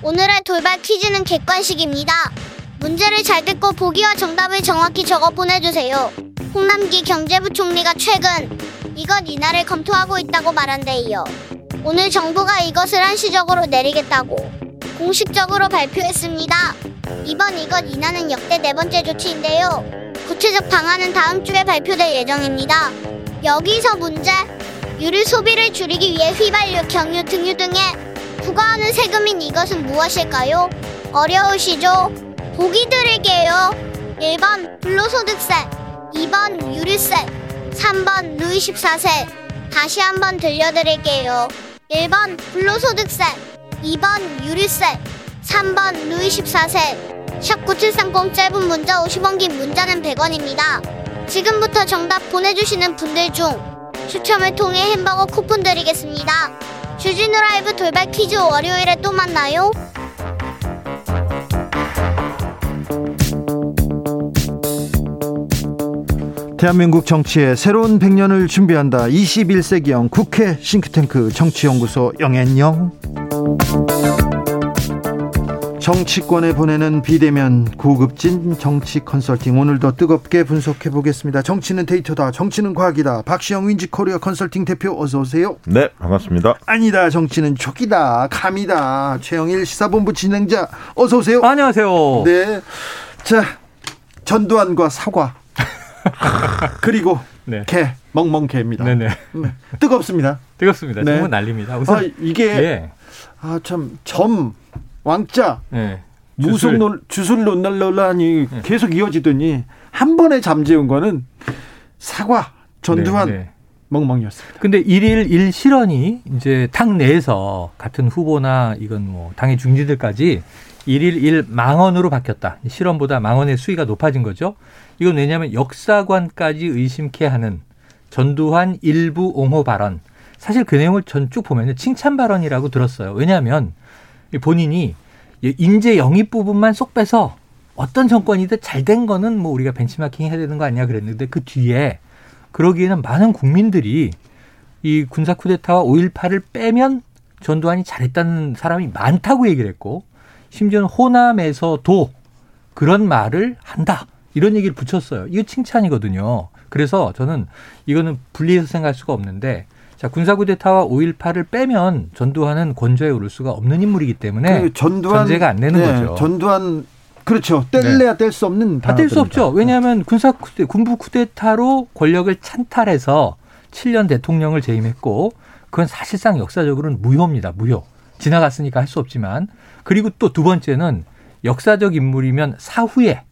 오늘의 돌발 퀴즈는 객관식입니다. 문제를 잘 듣고 보기와 정답을 정확히 적어 보내주세요. 홍남기 경제부총리가 최근 이것 이날을 검토하고 있다고 말한대요. 오늘 정부가 이것을 한시적으로 내리겠다고 공식적으로 발표했습니다. 이번 이것 인하는 역대 네 번째 조치인데요. 구체적 방안은 다음 주에 발표될 예정입니다. 여기서 문제. 유류 소비를 줄이기 위해 휘발유, 경유, 등유 등에 부과하는 세금인 이것은 무엇일까요? 어려우시죠? 보기 드릴게요. 1번 불로소득세, 2번 유류세, 3번 루이 14세. 다시 한번 들려드릴게요. 1번 불로소득세, 2번 유류세, 3번 루이 14세. 샵9730 짧은 문자 50원 긴 문자는 100원입니다. 지금부터 정답 보내주시는 분들 중 추첨을 통해 햄버거 쿠폰 드리겠습니다. 주진우 라이브 돌발 퀴즈 월요일에 또 만나요. 대한민국 정치의 새로운 100년을 준비한다. 21세기형 국회 싱크탱크 정치연구소 영앤영. 정치권에 보내는 비대면 고급진 정치 컨설팅 오늘도 뜨겁게 분석해 보겠습니다. 정치는 데이터다. 정치는 과학이다. 박시영 윈지 코리아 컨설팅 대표 어서 오세요. 네, 반갑습니다. 아니다. 정치는 촉이다. 감이다. 최영일 시사본부 진행자 어서 오세요. 안녕하세요. 네. 자, 전두환과 사과. 그리고 네. 개 멍멍개입니다. 네네. 네. 뜨겁습니다. 뜨겁습니다. 네. 정말 난립니다. 우선 아, 이게 예. 아참 점 왕자 예. 무속. 논 주술 논란 논란이 계속 이어지더니 한 번에 잠재운 거는 사과 전두환 네, 네. 멍멍이었습니다. 근데 일일 일 실현이 이제 당 내에서 같은 후보나 이건 뭐 당의 중진들까지 일일 일 망언으로 바뀌었다. 실현보다 망언의 수위가 높아진 거죠. 이건 왜냐하면 역사관까지 의심케 하는 전두환 일부 옹호 발언. 사실 그 내용을 전 쭉 보면 칭찬 발언이라고 들었어요. 왜냐하면 본인이 인재 영입 부분만 쏙 빼서 어떤 정권이든 잘 된 거는 뭐 우리가 벤치마킹 해야 되는 거 아니야 그랬는데 그 뒤에 그러기에는 많은 국민들이 이 군사 쿠데타와 5.18을 빼면 전두환이 잘했다는 사람이 많다고 얘기를 했고 심지어는 호남에서도 그런 말을 한다. 이런 얘기를 붙였어요. 이거 칭찬이거든요. 그래서 저는 이거는 분리해서 생각할 수가 없는데 자, 군사 쿠데타와 5.18을 빼면 전두환은 권좌에 오를 수가 없는 인물이기 때문에 그 전두환 전제가 안 되는 네, 거죠. 전두환 그렇죠. 뗄래야 뗄 수 없는 다 뗄 수. 없죠. 왜냐하면 군사 쿠데, 군부 쿠데타로 권력을 찬탈해서 7년 대통령을 재임했고 그건 사실상 역사적으로는 무효입니다. 무효. 지나갔으니까 할 수 없지만 그리고 또 두 번째는 역사적 인물이면 사후에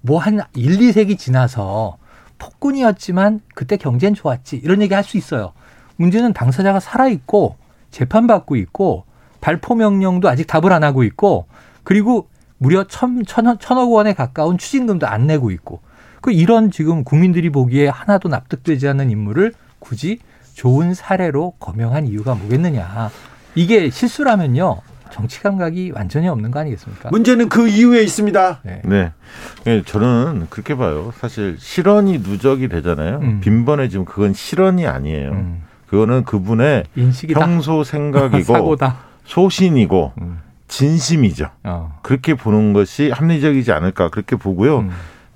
뭐 한 1, 2세기 지나서 폭군이었지만 그때 경제는 좋았지. 이런 얘기 할 수 있어요. 문제는 당사자가 살아있고 재판받고 있고 발포 명령도 아직 답을 안 하고 있고 그리고 무려 천, 천, 천억 원에 가까운 추징금도 안 내고 있고 그 이런 지금 국민들이 보기에 하나도 납득되지 않는 인물을 굳이 좋은 사례로 거명한 이유가 뭐겠느냐. 이게 실수라면요. 정치 감각이 완전히 없는 거 아니겠습니까? 문제는 그 이유에 있습니다. 네. 네. 예, 저는 그렇게 봐요. 사실 실언이 누적이 되잖아요. 음. 빈번해지면 그건 실언이 아니에요. 음, 그거는 그분의 인식이다. 평소 생각이고 사고다. 소신이고 음, 진심이죠. 어. 그렇게 보는 것이 합리적이지 않을까 그렇게 보고요. 음,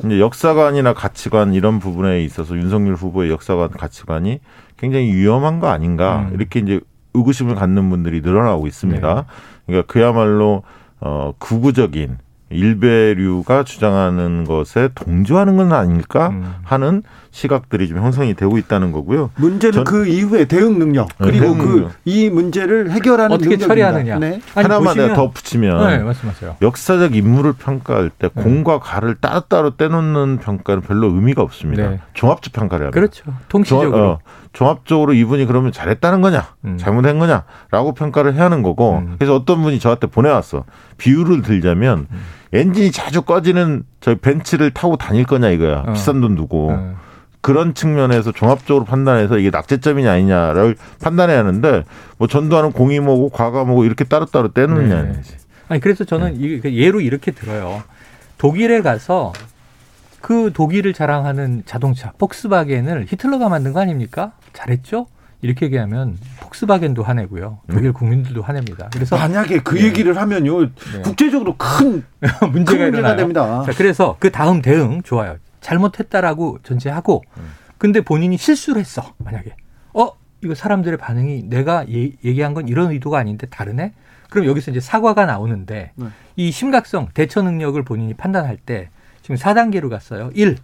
이제 역사관이나 가치관 이런 부분에 있어서 윤석열 후보의 역사관 가치관이 굉장히 위험한 거 아닌가 음. 이렇게 이제 의구심을 갖는 분들이 늘어나고 있습니다. 네. 그러니까 그야말로 어 구구적인 일베류가 주장하는 것에 동조하는 건 아닐까 음. 하는 시각들이 좀 형성이 되고 있다는 거고요. 문제는 전- 그 이후에 대응 능력 네, 그리고 그. 이 문제를 해결하는 어떻게 능력입니다. 처리하느냐. 네. 아니, 하나만 보시면- 더 붙이면 네, 말씀하세요. 역사적 인물을 평가할 때 네. 공과 가를 따로따로 떼놓는 평가는 별로 의미가 없습니다. 네. 종합적 평가를 합니다. 그렇죠. 통시적으로. 종합, 어, 종합적으로 이분이 그러면 잘했다는 거냐, 음. 잘못한 거냐라고 평가를 해야 하는 거고. 음. 그래서 어떤 분이 저한테 보내왔어. 비유를 들자면 음. 엔진이 자주 꺼지는 저 벤츠를 타고 다닐 거냐 이거야. 어. 비싼 돈 두고. 어. 그런 측면에서 종합적으로 판단해서 이게 낙제점이냐 아니냐를 판단해야 하는데 뭐 전두환은 공이 뭐고 과가 뭐고 이렇게 따로따로 떼놓느냐. 네. 아니 그래서 저는 이그 예로 이렇게 들어요. 독일에 가서 그 독일을 자랑하는 자동차 폭스바겐을 히틀러가 만든 거 아닙니까? 잘했죠? 이렇게 얘기하면 폭스바겐도 화내고요. 독일 국민들도 화냅니다. 그래서 만약에 그 네. 얘기를 하면요 네. 국제적으로 큰, 큰 문제가 문제가 일어나요. 됩니다. 자, 그래서 그 다음 대응 좋아요. 잘못했다라고 전제하고 근데 본인이 실수를 했어. 만약에 어 이거 사람들의 반응이 내가 예- 얘기한 건 이런 의도가 아닌데 다르네. 그럼 여기서 이제 사과가 나오는데 네. 이 심각성 대처 능력을 본인이 판단할 때 지금 4단계로 갔어요. 1.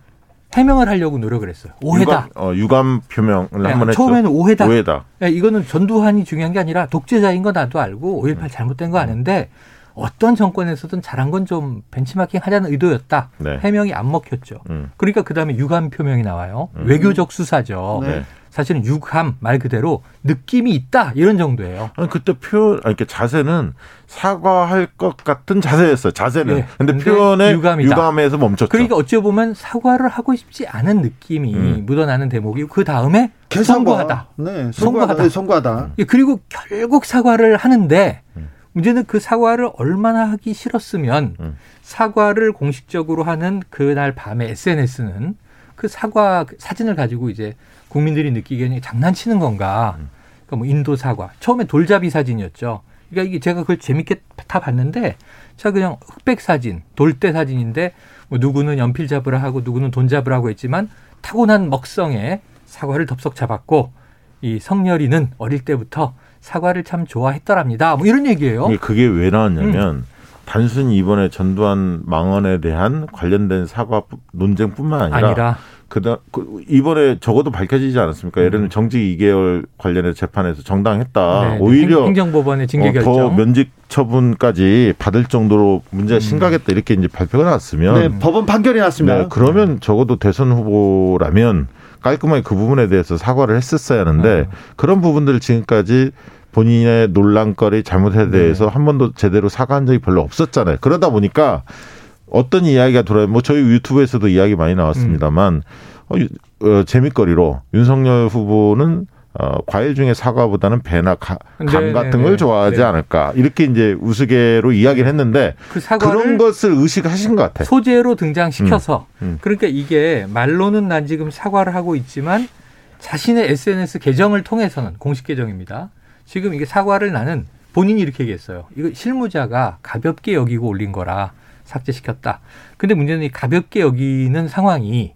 해명을 하려고 노력을 했어요. 오해다. 유감, 어, 유감 표명을 네, 한번 했죠. 처음에는 오해다. 오해다. 야, 이거는 전두환이 중요한 게 아니라 독재자인 거 나도 알고 5.18 잘못된 거 아는데 어떤 정권에서든 잘한 건 좀 벤치마킹 하자는 의도였다. 네. 해명이 안 먹혔죠. 음. 그러니까 그 다음에 유감 표명이 나와요. 음. 외교적 수사죠. 네. 네. 사실은 유감 말 그대로 느낌이 있다 이런 정도예요. 아니 그때 표현, 아니 그 자세는 사과할 것 같은 자세였어요. 자세는. 예. 근데, 근데 표현에 유감이다. 유감에서 멈췄죠. 그러니까 어찌 보면 사과를 하고 싶지 않은 느낌이 음. 묻어나는 대목이고 그 다음에 개사과. 선고하다. 네, 선고하다. 선고하다. 네, 선고하다. 예, 그리고 결국 사과를 하는데 음. 문제는 그 사과를 얼마나 하기 싫었으면 음. 사과를 공식적으로 하는 그날 밤에 SNS는 그 사과 사진을 가지고 이제 국민들이 느끼기에는 장난치는 건가. 음. 그러니까 뭐 인도 사과. 처음에 돌잡이 사진이었죠. 그러니까 이게 제가 그걸 재밌게 다 봤는데 자 그냥 흑백 사진, 돌대 사진인데 뭐 누구는 연필 잡으라 하고 누구는 돈 잡으라 고 했지만 타고난 먹성에 사과를 덥석 잡았고 이 성렬이는 어릴 때부터 사과를 참 좋아했더랍니다. 뭐 이런 얘기예요. 이게 그게 왜 나왔냐면 음. 단순히 이번에 전두환 망언에 대한 관련된 사과 논쟁뿐만 아니라, 아니라 그다 그 이번에 적어도 밝혀지지 않았습니까? 예를 들면 정직 2개월 관련해서 재판에서 정당했다. 네, 네. 오히려 행- 행정법원의 징계 어, 결정. 더 면직 처분까지 받을 정도로 문제가 음. 심각했다 이렇게 이제 발표가 나왔으면 네, 법원 판결이 났습니다. 네, 그러면 적어도 대선 후보라면 깔끔하게 그 부분에 대해서 사과를 했었어야 하는데 네. 그런 부분들을 지금까지 본인의 논란거리 잘못에 대해서 한 번도 제대로 사과한 적이 별로 없었잖아요. 그러다 보니까 어떤 이야기가 돌아요. 뭐 저희 유튜브에서도 이야기 많이 나왔습니다만 어, 유- 어, 재밌거리로 윤석열 후보는 어, 과일 중에 사과보다는 배나 가- 감 네, 같은 네, 걸 네. 좋아하지 네. 않을까 이렇게 이제 우스개로 이야기를 했는데 그 그런 것을 의식하신 것 같아. 소재로 등장시켜서 음, 음. 그러니까 이게 말로는 난 지금 사과를 하고 있지만 자신의 SNS 계정을 통해서는 공식 계정입니다. 지금 이게 사과를 나는 본인이 이렇게 얘기했어요. 이거 실무자가 가볍게 여기고 올린 거라 삭제시켰다. 근데 문제는 이 가볍게 여기는 상황이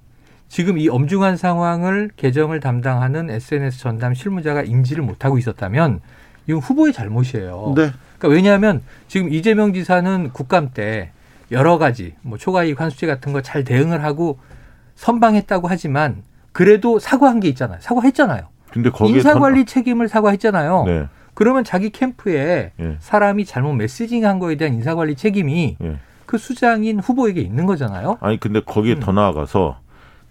지금 이 엄중한 상황을 계정을 담당하는 SNS 전담 실무자가 인지를 못하고 있었다면 이건 후보의 잘못이에요. 네. 그러니까 왜냐하면 지금 이재명 지사는 국감 때 여러 가지 뭐 초과이익 환수제 같은 거 잘 대응을 하고 선방했다고 하지만 그래도 사과한 게 있잖아요. 사과했잖아요. 근데 거기에 인사관리 책임을 사과했잖아요. 더- 네. 그러면 자기 캠프에 예. 사람이 잘못 메시징한 거에 대한 인사관리 책임이 예. 그 수장인 후보에게 있는 거잖아요. 아니 근데 거기에 음. 더 나아가서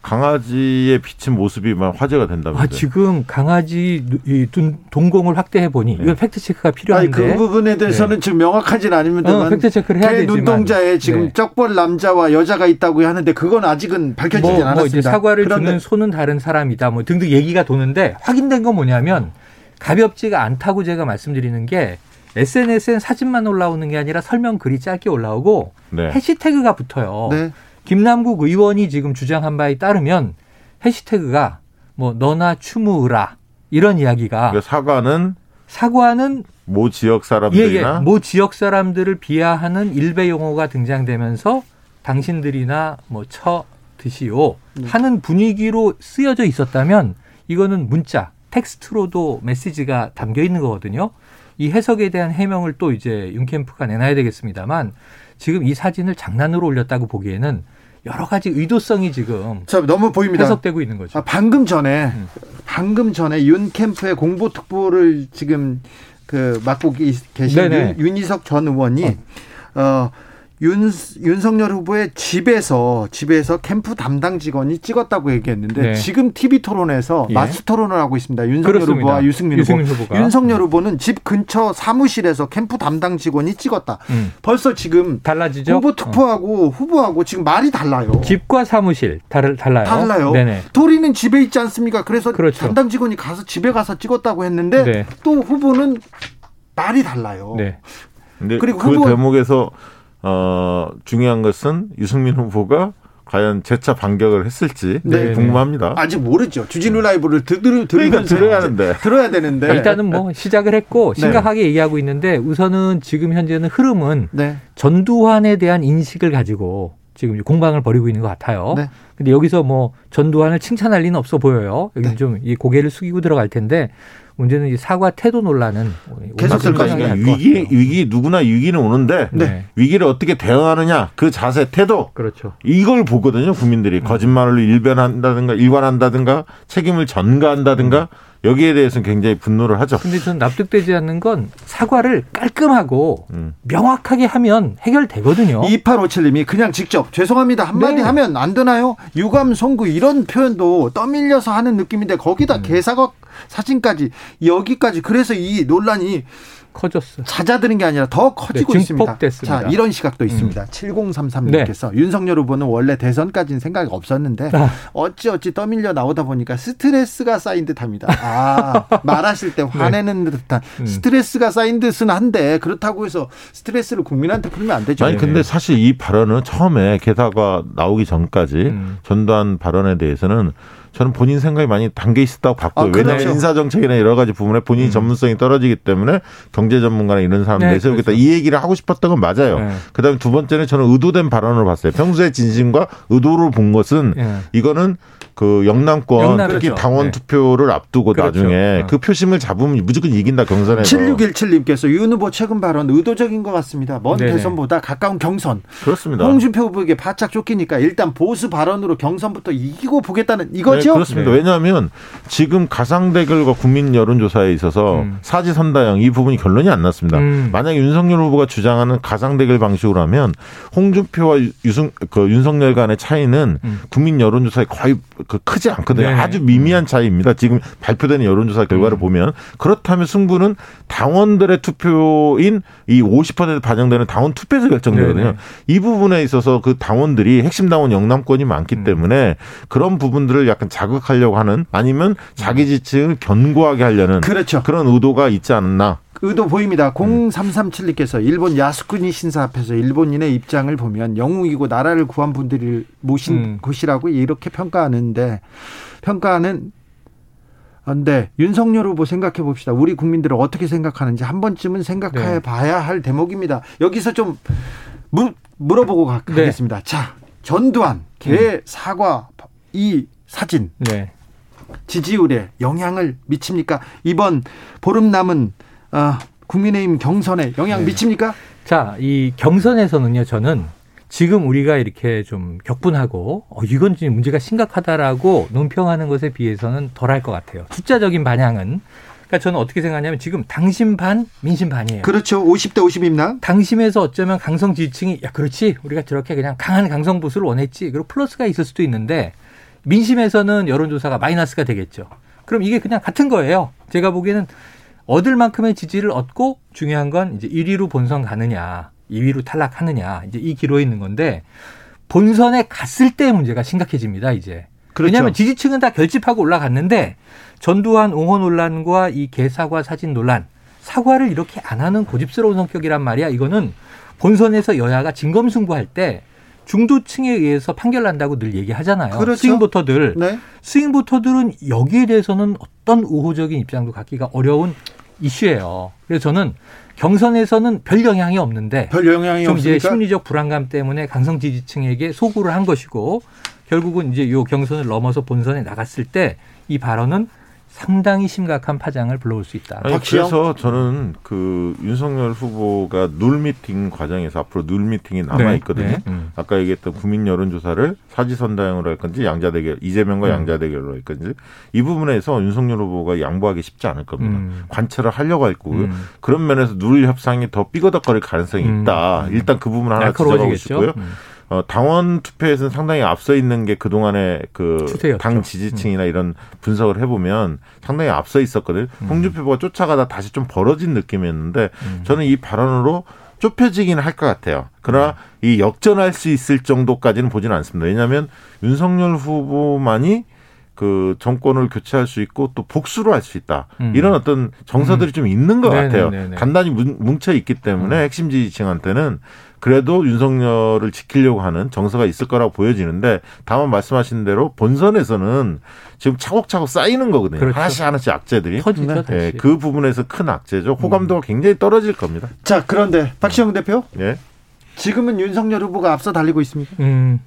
강아지에 비친 모습이 막 화제가 된다면서요. 아 지금 강아지 동공을 확대해 보니 네. 이건 팩트 체크가 아니 필요한데 그 부분에 대해서는 지금 명확하지는 어, 않습니다만 팩트 체크를 해야 개 되지만 눈동자에 지금 네. 쩍벌 남자와 여자가 있다고 하는데 그건 아직은 밝혀지지 뭐, 않았습니다. 뭐 이제 사과를 그런데 주는 손은 다른 사람이다. 뭐 등등 얘기가 도는데 확인된 건 뭐냐면 가볍지가 않다고 제가 말씀드리는 게 SNS엔 사진만 올라오는 게 아니라 설명 글이 짧게 올라오고 네. 해시태그가 붙어요. 네. 김남국 의원이 지금 주장한 바에 따르면 해시태그가 뭐 너나 추무으라 이런 이야기가 그러니까 사과는 사과는 모 지역 예, 예, 사람들이나 모 지역 사람들을 비하하는 일배 용어가 등장되면서 당신들이나 뭐쳐 드시오 네. 하는 분위기로 쓰여져 있었다면 이거는 문자, 텍스트로도 메시지가 담겨 있는 거거든요. 이 해석에 대한 해명을 또 이제 윤캠프가 내놔야 되겠습니다만 지금 이 사진을 장난으로 올렸다고 보기에는 여러 가지 의도성이 지금 자, 너무 보입니다. 해석되고 있는 거죠. 아, 방금 전에 음. 방금 전에 윤 캠프의 공보 특보를 지금 그 맡고 계- 계신 네네. 윤, 윤희석 전 의원이 어. 윤, 윤석열 후보의 집에서 집에서 캠프 담당 직원이 찍었다고 얘기했는데 네. 지금 TV 토론에서 예. 마스 토론을 하고 있습니다. 윤석열 그렇습니다. 후보와 유승민 후보. 유승민 후보 가. 윤석열 후보는 집 근처 사무실에서 캠프 담당 직원이 찍었다. 음. 벌써 지금 달라지죠? 후보 어. 특보하고 후보하고 지금 말이 달라요. 집과 사무실 다르, 달라요. 달라요. 네네. 도리는 집에 있지 않습니까? 그래서 그렇죠. 담당 직원이 가서 집에 가서 찍었다고 했는데 네. 또 후보는 말이 달라요. 네. 근데 그리고 그 후보- 대목에서 어 중요한 것은 유승민 후보가 과연 재차 반격을 했을지 네. 궁금합니다. 아직 모르죠. 주진우 라이브를 들, 들, 그러니까 들으면서 들어야 하는데. 들어야 되는데 일단은 뭐 시작을 했고 네. 심각하게 얘기하고 있는데 우선은 지금 현재는 흐름은 네. 전두환에 대한 인식을 가지고 지금 공방을 벌이고 있는 것 같아요. 네. 근데 여기서 뭐 전두환을 칭찬할 리는 없어 보여요. 여기 네. 는좀이 고개를 숙이고 들어갈 텐데 문제는 이 사과 태도 논란은 계속 될 옹막성하게 거니까 할것 위기. 위기 누구나 위기는 오는데 네. 위기를 어떻게 대응하느냐 그 자세 태도 그렇죠. 이걸 보거든요 국민들이 거짓말로 일변한다든가 일관한다든가 책임을 전가한다든가 여기에 대해서는 굉장히 분노를 하죠. 근데 저는 납득되지 않는 건 사과를 깔끔하고 음. 명확하게 하면 해결되거든요. 2857님이 그냥 직접 죄송합니다 한마디 네. 하면 안 되나요? 유감 송구 이런 표현도 떠밀려서 하는 느낌인데 음. 거기다 개사각 사진까지 여기까지 그래서 이 논란이 커졌어. 잦아드는 게 아니라 더 커지고 네, 있습니다. 증폭됐습니다. 음. 자, 이런 시각도 있습니다. 7033님께서 윤석열 후보는 원래 대선까지는 생각이 없었는데 아. 어찌 어찌 떠밀려 나오다 보니까 스트레스가 쌓인 듯합니다. 아, 말하실 때 화내는 듯한 음. 스트레스가 쌓인 듯은 한데 그렇다고 해서 스트레스를 국민한테 풀면 안 되죠. 아니 근데 사실 이 발언은 처음에 개사가 나오기 전까지 음. 전두환 발언에 대해서는 저는 본인 생각이 많이 담겨 있었다고 봤고요. 아, 그렇죠. 왜냐하면 인사 정책이나 여러 가지 부분에 본인 전문성이 떨어지기 때문에 경제 전문가나 이런 사람 네, 내세우겠다 그렇죠. 이 얘기를 하고 싶었던 건 맞아요. 네. 그다음에 두 번째는 저는 의도된 발언을 봤어요. 평소에 진심과 의도를 본 것은 예. 이거는 그 영남권 영남, 특히 그렇죠. 당원 네. 투표를 앞두고 그렇죠. 나중에 어. 그 표심을 잡으면 무조건 이긴다 경선에서. 7617님께서 윤 후보 최근 발언 의도적인 것 같습니다. 먼 네네. 대선보다 가까운 경선. 그렇습니다. 홍준표 후보에게 바짝 쫓기니까 일단 보수 발언으로 경선부터 이기고 보겠다는 이거 죠? 네, 그렇습니다. 네. 왜냐하면 지금 가상 대결과 국민 여론조사에 있어서 음. 사지선다형 이 부분이 결론이 안 났습니다. 음. 만약 윤석열 후보가 주장하는 가상 대결 방식으로 하면 홍준표와 유승 그 윤석열 간의 차이는 음. 국민 여론조사에 거의 그 크지 않거든요. 네. 아주 미미한 차이입니다. 지금 발표되는 여론조사 결과를 음. 보면 그렇다면 승부는 당원들의 투표인 이 50% 반영되는 당원 투표에서 결정되거든요. 네네. 이 부분에 있어서 그 당원들이 핵심 당원 영남권이 많기 음. 때문에 그런 부분들을 약간 자극하려고 하는 아니면 자기 지층을 견고하게 하려는 그렇죠. 그런 의도가 있지 않나. 의도 보입니다. 0337님께서 일본 야스쿠니 신사 앞에서 일본인의 입장을 보면 영웅이고 나라를 구한 분들을 모신 음. 곳이라고 이렇게 평가하는데 평가하는 근데 윤석열 후보 생각해 봅시다. 우리 국민들은 어떻게 생각하는지 한 번쯤은 생각해 네. 봐야 할 대목입니다. 여기서 좀 물, 물어보고 가, 네. 가겠습니다. 자, 전두환, 개, 사과, 이 사진 네. 지지율에 영향을 미칩니까? 이번 보름 남은 아, 국민의힘 경선에 영향 네. 미칩니까? 자, 이 경선에서는요, 저는 지금 우리가 이렇게 좀 격분하고, 어, 이건 좀 문제가 심각하다라고 논평하는 것에 비해서는 덜할 것 같아요. 숫자적인 반향은. 그러니까 저는 어떻게 생각하냐면 지금 당심 반, 민심 반이에요. 그렇죠. 50대 50입니다. 당심에서 어쩌면 강성 지지층이 야 그렇지 우리가 저렇게 그냥 강한 강성 보수를 원했지 그리고 플러스가 있을 수도 있는데 민심에서는 여론조사가 마이너스가 되겠죠. 그럼 이게 그냥 같은 거예요. 제가 보기에는 얻을 만큼의 지지를 얻고 중요한 건 이제 1위로 본선 가느냐 2위로 탈락하느냐 이제 이 기로에 있는 건데 본선에 갔을 때 문제가 심각해집니다 이제. 그렇죠. 왜냐하면 지지층은 다 결집하고 올라갔는데 전두환 옹호 논란과 이 개사과 사진 논란 사과를 이렇게 안 하는 고집스러운 성격이란 말이야. 이거는 본선에서 여야가 진검승부할 때 중도층에 의해서 판결난다고 늘 얘기하잖아요. 그렇죠. 스윙보터들. 네. 스윙보터들은 여기에 대해서는 어떤 우호적인 입장도 갖기가 어려운 이슈예요. 그래서 저는 경선에서는 별 영향이 없는데 별 영향이 좀 이제 없으니까 심리적 불안감 때문에 강성 지지층에게 소구를 한 것이고 결국은 이제 요 경선을 넘어서 본선에 나갔을 때 이 발언은 상당히 심각한 파장을 불러올 수 있다. 아니? 그래서 저는 그 윤석열 후보가 눌 미팅 과정에서 앞으로 눌 미팅이 남아 있거든요. 네. 음. 아까 얘기했던 국민 여론 조사를 사지선다형으로 할 건지 양자 대결 이재명과 음. 양자 대결로 할 건지 이 부분에서 윤석열 후보가 양보하기 쉽지 않을 겁니다. 음. 관철을 하려고 할 거고요. 음. 그런 면에서 누 협상이 더 삐거덕거릴 가능성이 음. 있다. 일단 그 부분 하나 지적하고 날카로워지겠죠. 싶고요. 음. 어, 당원 투표에서는 상당히 앞서 있는 게 그동안의 그. 당 지지층이나 이런 분석을 해보면 상당히 앞서 있었거든요. 홍준표 후보가 쫓아가다 다시 좀 벌어진 느낌이었는데 음. 저는 이 발언으로 좁혀지긴 할 것 같아요. 그러나 음. 이 역전할 수 있을 정도까지는 보지는 않습니다. 왜냐하면 윤석열 후보만이 그 정권을 교체할 수 있고 또 복수를 할수 있다. 음. 이런 어떤 정서들이 좀 있는 것 같아요. 네네네네. 단단히 뭉- 뭉쳐 있기 때문에 음. 핵심 지지층한테는 그래도 윤석열을 지키려고 하는 정서가 있을 거라고 보여지는데 다만 말씀하신 대로 본선에서는 지금 차곡차곡 쌓이는 거거든요. 그렇죠. 하나씩 하나씩 악재들이. 터지죠, 네. 다시. 예, 그 부분에서 큰 악재죠. 호감도가 굉장히 떨어질 겁니다. 자, 그런데 박시영 대표 예. 지금은 윤석열 후보가 앞서 달리고 있습니다. 음.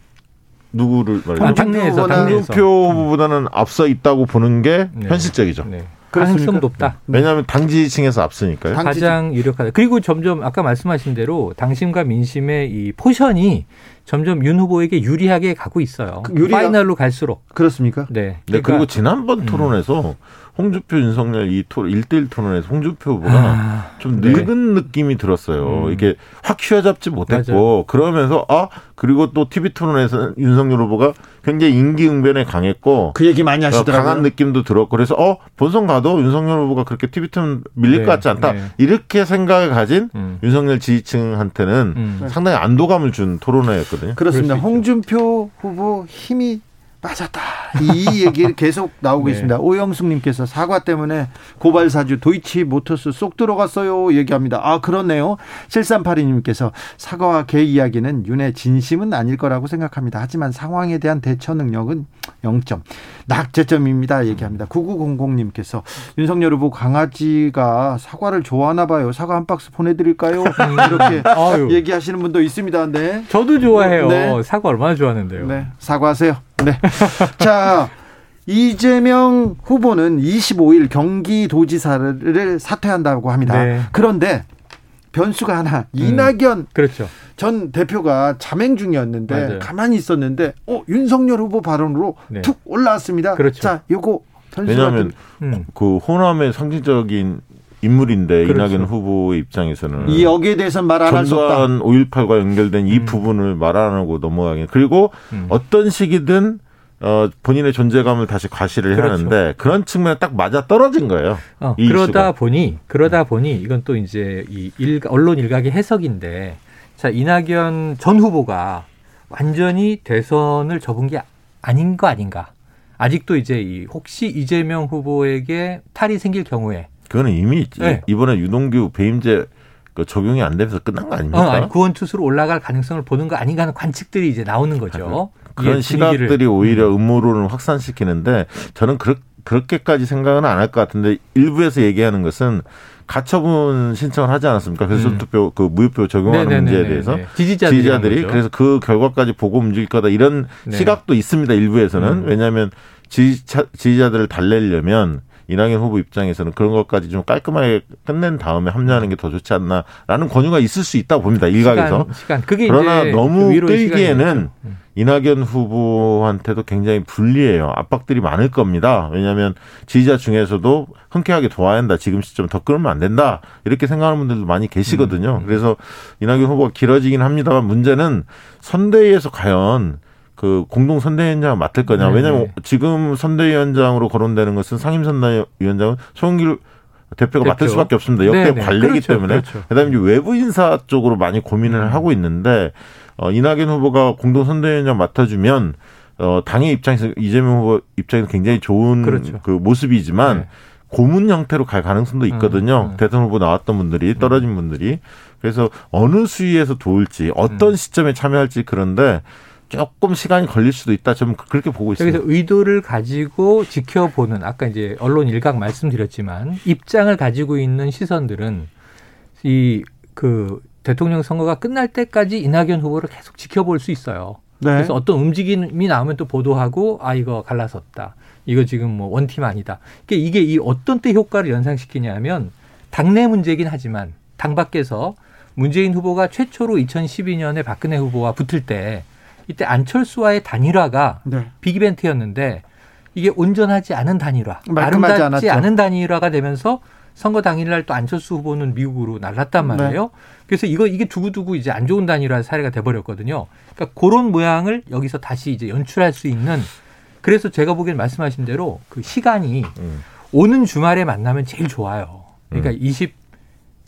누구를 아, 말해요? 당내에서 홍준표보다- 당내에서. 홍준표보다는 앞서 있다고 보는 게 네. 현실적이죠. 네. 가능성 높다. 왜냐하면 당지층에서 앞서니까요. 당- 가장 유력하다. 그리고 점점 아까 말씀하신 대로 당심과 민심의 이 포션이 점점 윤 후보에게 유리하게 가고 있어요. 그 유리하- final로 갈수록. 그렇습니까? 네. 네, 그리고 지난번 음. 토론에서 홍준표 윤석열 이 토론 1대1 토론에서 홍준표 후보가 아, 좀 네. 늙은 느낌이 들었어요. 음. 이게 확 휘어잡지 못했고 맞아요. 그러면서 아 그리고 또 TV 토론에서 윤석열 후보가 굉장히 인기응변에 강했고 그 얘기 많이 어, 하시더라고요. 강한 느낌도 들었고 그래서 어 본선 가도 윤석열 후보가 그렇게 TV 토론 밀릴 네, 것 같지 않다 네. 이렇게 생각을 가진 음. 윤석열 지지층한테는 음. 상당히 안도감을 준 토론회였거든요. 그렇습니다. 홍준표 후보 힘이 빠졌다. 이 얘기 계속 나오고 네. 있습니다. 오영숙님께서 사과 때문에 고발 사주 도이치 모터스 쏙 들어갔어요. 얘기합니다. 아 그렇네요. 7382님께서 사과와 개 이야기는 윤의 진심은 아닐 거라고 생각합니다. 하지만 상황에 대한 대처 능력은 0점. 낙제점입니다. 얘기합니다. 9900님께서 윤석열 후보 강아지가 사과를 좋아하나 봐요. 사과 한 박스 보내드릴까요? 이렇게. 얘기하시는 분도 있습니다. 네. 저도 좋아해요. 네. 사과 얼마나 좋아하는데요. 네, 사과하세요. 네. 자, 이재명 후보는 25일 경기도지사를 사퇴한다고 합니다. 네. 그런데 변수가 하나, 이낙연 그렇죠. 전 대표가 자맹 중이었는데 맞아요. 가만히 있었는데, 어 윤석열 후보 발언으로 네. 툭 올라왔습니다. 그렇죠. 자, 요거 변수가 왜냐하면 음. 그 호남의 상징적인 인물인데 그렇죠. 이낙연 후보의 입장에서는 이 여기에 대해서는 말안 할 수 없다. 전두환 5.18과 연결된 이 음. 부분을 말 안 하고 넘어가긴 그리고 음. 어떤 시기든 어, 본인의 존재감을 다시 과시를 그렇죠. 하는데 그런 측면에 딱 맞아 떨어진 거예요. 어, 이 그러다 이슈가. 보니 그러다 보니 이건 또 이제 이 일, 언론 일각의 해석인데 자 이낙연 전 후보가 완전히 대선을 접은 게 아닌 거 아닌가? 아직도 이제 이 혹시 이재명 후보에게 탈이 생길 경우에 그거는 이미 네. 이번에 유동규 배임제 그 적용이 안 되면서 끝난 거 어, 아닙니까? 아니, 구원 투수로 올라갈 가능성을 보는 거 아닌가 하는 관측들이 이제 나오는 거죠. 그런. 시각들이 오히려 음모론을 확산시키는데 저는 그렇, 그렇게까지 생각은 안 할 것 같은데 일부에서 얘기하는 것은 가처분 신청을 하지 않았습니까? 그래서 음. 투표 그 무효표 적용하는 네네네네네. 문제에 대해서 지지자들이, 지지자들이 한 거죠. 그래서 그 결과까지 보고 움직일 거다 이런 네. 시각도 있습니다. 일부에서는 음. 왜냐하면 지지자, 지지자들을 달래려면 이낙연 후보 입장에서는 그런 것까지 좀 깔끔하게 끝낸 다음에 합류하는 게 더 좋지 않나라는 권유가 있을 수 있다고 봅니다. 일각에서. 시간, 시간. 그러나 너무 위로의 끌기에는 시간이었죠. 음. 이낙연 후보한테도 굉장히 불리해요. 압박들이 많을 겁니다. 왜냐하면 지지자 중에서도 흔쾌하게 도와야 한다. 지금 시점 더 끌면 안 된다. 이렇게 생각하는 분들도 많이 계시거든요. 그래서 이낙연 후보가 길어지긴 합니다만 문제는 선대위에서 과연 그 공동 선대위원장을 맡을 거냐. 네, 왜냐하면 네. 지금 선대위원장으로 거론되는 것은 상임 선대위원장은 송영길 대표가 대표. 맡을 수밖에 없습니다. 역대 네, 네. 관례이기 그렇죠, 때문에 그렇죠. 그다음에 이제 외부 인사 쪽으로 많이 고민을 음. 하고 있는데 어, 이낙연 후보가 공동 선대위원장 맡아주면 어, 당의 입장에서 이재명 후보 입장에서 굉장히 좋은 그렇죠. 그 모습이지만 네. 고문 형태로 갈 가능성도 있거든요. 음, 음. 대선 후보 나왔던 분들이 떨어진 분들이 그래서 어느 수위에서 도울지 어떤 음. 시점에 참여할지 그런데 조금 시간이 걸릴 수도 있다. 좀 그렇게 보고 있습니다. 여기서 의도를 가지고 지켜보는 아까 이제 언론 일각 말씀드렸지만 입장을 가지고 있는 시선들은 이 그 대통령 선거가 끝날 때까지 이낙연 후보를 계속 지켜볼 수 있어요. 네. 그래서 어떤 움직임이 나오면 또 보도하고 아 이거 갈라섰다. 이거 지금 뭐 원팀 아니다. 그러니까 이게 이 어떤 때 효과를 연상시키냐면 당내 문제긴 하지만 당 밖에서 문재인 후보가 최초로 2012년에 박근혜 후보와 붙을 때 이때 안철수와의 단일화가 네. 빅이벤트였는데 이게 온전하지 않은 단일화, 아름답지 않았죠. 않은 단일화가 되면서 선거 당일날 또 안철수 후보는 미국으로 날랐단 네. 말이에요. 그래서 이거 이게 두고두고 이제 안 좋은 단일화 사례가 돼버렸거든요. 그러니까 그런 모양을 여기서 다시 이제 연출할 수 있는 그래서 제가 보기엔 말씀하신 대로 그 시간이 음. 오는 주말에 만나면 제일 좋아요. 그러니까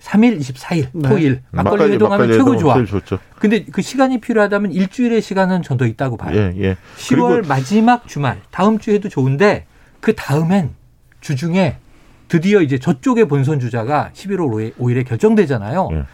23일, 24일, 네. 토일 막걸리 회동하면 최고 좋아. 제일 좋죠. 근데 그 시간이 필요하다면 일주일의 시간은 전 더 있다고 봐요. 예, 예. 10월 마지막 주말 다음 주에도 좋은데 그 다음엔 주중에 드디어 이제 저쪽의 본선 주자가 11월 5일에 결정되잖아요. 예.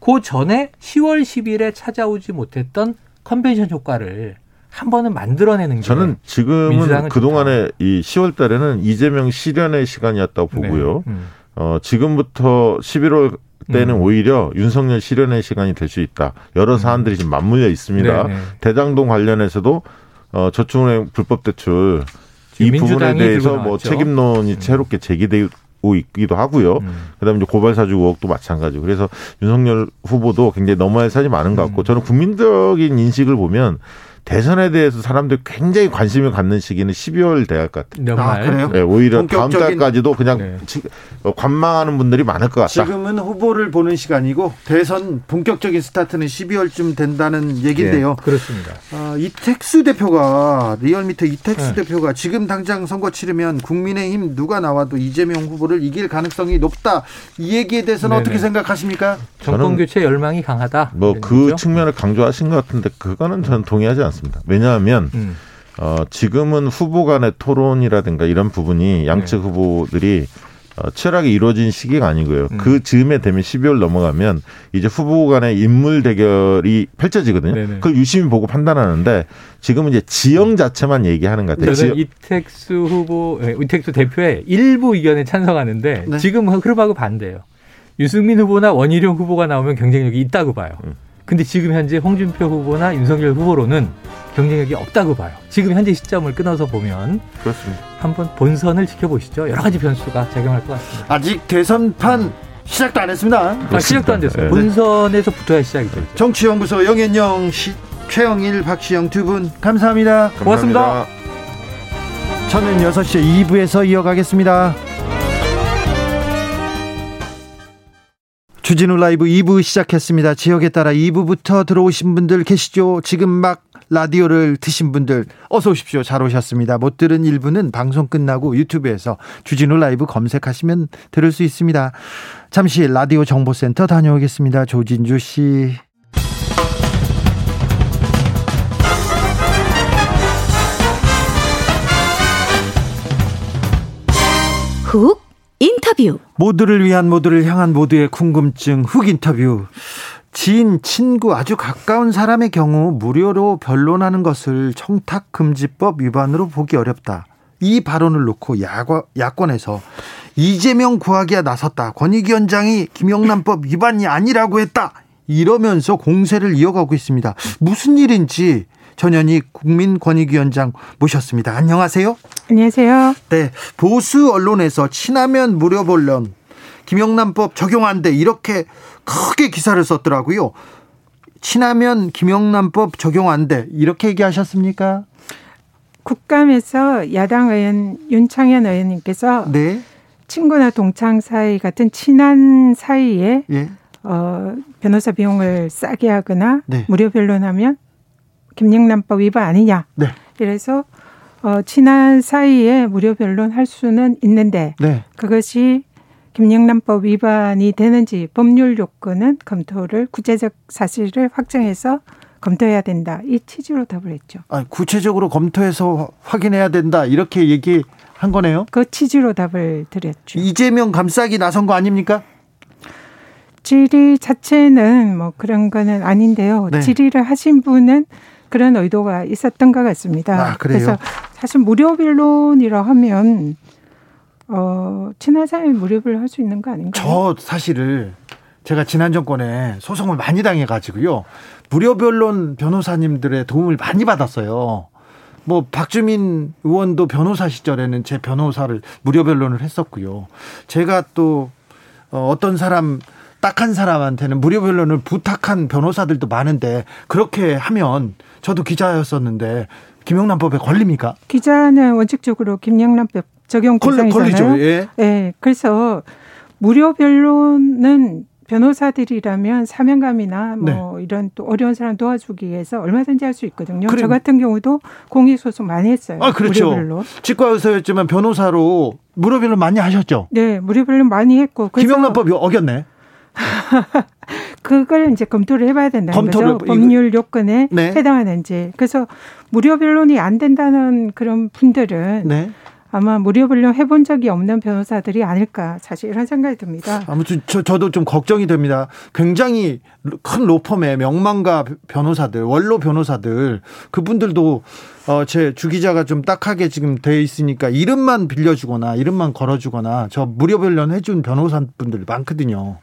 그 전에 10월 10일에 찾아오지 못했던 컨벤션 효과를 한 번은 만들어내는 게 저는 지금은 민주당은 그동안에 이 10월 달에는 이재명 실현의 시간이었다고 보고요. 네. 음. 어, 지금부터 11월 때는 음. 오히려 윤석열 실현의 시간이 될 수 있다. 여러 사안들이 지금 맞물려 있습니다. 네, 네. 대장동 관련해서도 어, 저축은행 불법 대출 이 부분에 대해서 뭐 나왔죠. 책임론이 새롭게 제기되고 있기도 하고요. 음. 그다음에 이제 고발사주 의혹도 마찬가지고 그래서 윤석열 후보도 굉장히 넘어야 할 산이 많은 것 같고 음. 저는 국민적인 인식을 보면 대선에 대해서 사람들이 굉장히 관심을 갖는 시기는 12월 대학 같아요. 아, 그래요? 네, 오히려 다음 본격적인- 달까지도 그냥 네. 지- 어, 관망하는 분들이 많을 것 같다. 지금은 후보를 보는 시간이고 대선 본격적인 스타트는 12월쯤 된다는 얘긴데요. 그렇습니다. 아, 이택수 대표가 리얼미터 이택수 네. 대표가 지금 당장 선거 치르면 국민의힘 누가 나와도 이재명 후보를 이길 가능성이 높다. 이 얘기에 대해서는 네네. 어떻게 생각하십니까? 정권 교체 열망이 강하다. 뭐 그? 측면을 강조하신 것 같은데 그거는 저는 동의하지 않습니다. 왜냐하면 음. 어, 지금은 후보 간의 토론이라든가 이런 부분이 양측 네. 후보들이 어, 치열하게 이루어진 시기가 아니고요. 음. 그 즈음에 되면 12월 넘어가면 이제 후보 간의 인물 대결이 펼쳐지거든요. 네네. 그걸 유심히 보고 판단하는데 지금은 이제 지형 자체만 얘기하는 것 같아요. 저는 지형- 이택수 후보, 예, 이택수 대표의 일부 의견에 찬성하는데 네. 지금 흐름하고 반대예요. 유승민 후보나 원희룡 후보가 나오면 경쟁력이 있다고 봐요. 음. 근데 지금 현재 홍준표 후보나 윤석열 후보로는 경쟁력이 없다고 봐요. 지금 현재 시점을 끊어서 보면 그렇습니다. 한번 본선을 지켜보시죠. 여러 가지 변수가 작용할 것 같습니다. 아직 대선판 시작도 안 했습니다. 아, 시작도 안 됐어요. 네. 본선에서 붙어야 시작이 되죠. 정치연구소 영앤영 시, 최영일 박시영 두 분 감사합니다. 고맙습니다. 감사합니다. 저는 6시 2부에서 이어가겠습니다. 주진우 라이브 2부 시작했습니다. 지역에 따라 2부부터 들어오신 분들 계시죠? 지금 막 라디오를 트신 분들 어서 오십시오. 잘 오셨습니다. 못 들은 1부는 방송 끝나고 유튜브에서 주진우 라이브 검색하시면 들을 수 있습니다. 잠시 라디오 정보센터 다녀오겠습니다. 조진주 씨. 훅 인터뷰 모두를 위한 모두를 향한 모두의 궁금증 훅 인터뷰. 지인, 친구, 아주 가까운 사람의 경우 무료로 변론하는 것을 청탁금지법 위반으로 보기 어렵다. 이 발언을 놓고 야과, 야권에서 이재명 구하기에 나섰다. 권익위원장이 김영란법 위반이 아니라고 했다. 이러면서 공세를 이어가고 있습니다. 무슨 일인지 전현희 국민권익위원장 모셨습니다. 안녕하세요. 안녕하세요. 네, 보수 언론에서 친하면 무료 본론 김영란법 적용한대 이렇게 크게 기사를 썼더라고요. 친하면 김영란법 적용한대 이렇게 얘기하셨습니까? 국감에서 야당 의원 윤창현 의원님께서 네, 친구나 동창 사이 같은 친한 사이에 예, 어, 변호사 비용을 싸게 하거나 네. 무료 변론하면 김영란법 위반 아니냐. 네, 그래서 어, 친한 사이에 무료 변론 할 수는 있는데 네. 그것이 김영란법 위반이 되는지 법률 요건은 검토를 구체적 사실을 확정해서 검토해야 된다. 이 취지로 답을 했죠. 아, 구체적으로 검토해서 확인해야 된다 이렇게 얘기한 거네요. 그 취지로 답을 드렸죠. 이재명 감싸기 나선 거 아닙니까? 질의 자체는 뭐 그런 거는 아닌데요. 네. 질의를 하신 분은 그런 의도가 있었던 것 같습니다. 아, 그래요? 서 사실 무료 변론이라 하면 어, 친한 사람이 무료를 할 수 있는 거 아닌가요? 저 사실을 제가 지난 정권에 소송을 많이 당해가지고요. 무료 변론 변호사님들의 도움을 많이 받았어요. 뭐 박주민 의원도 변호사 시절에는 제 변호사를 무료 변론을 했었고요. 제가 또 어, 어떤 사람 딱한 사람한테는 무료 변론을 부탁한 변호사들도 많은데 그렇게 하면 저도 기자였었는데 김영란법에 걸립니까? 기자는 원칙적으로 김영란법 적용 대상이잖아요. 걸리죠. 예. 네, 그래서 무료 변론은 변호사들이라면 사명감이나 뭐 네. 이런 또 어려운 사람 도와주기 위해서 얼마든지 할 수 있거든요. 그래. 저 같은 경우도 공익소송 많이 했어요. 아, 그렇죠. 무료. 치과 의사였지만 변호사로 무료 변론 많이 하셨죠. 네, 무료 변론 많이 했고 그래서 김영란법이 어겼네. 그걸 이제 검토를 해봐야 된다는 검토를 거죠. 법률 요건에 네. 해당하는지. 그래서 무료 변론이 안 된다는 그런 분들은 네. 아마 무료 변론 해본 적이 없는 변호사들이 아닐까 사실 이런 생각이 듭니다. 아무튼 저, 저도 좀 걱정이 됩니다. 굉장히 큰 로펌의 명망가 변호사들, 원로 변호사들, 그분들도 어, 제 주기자가 좀 딱하게 지금 돼 있으니까 이름만 빌려주거나 이름만 걸어주거나 저 무료 변론 해준 변호사분들 많거든요.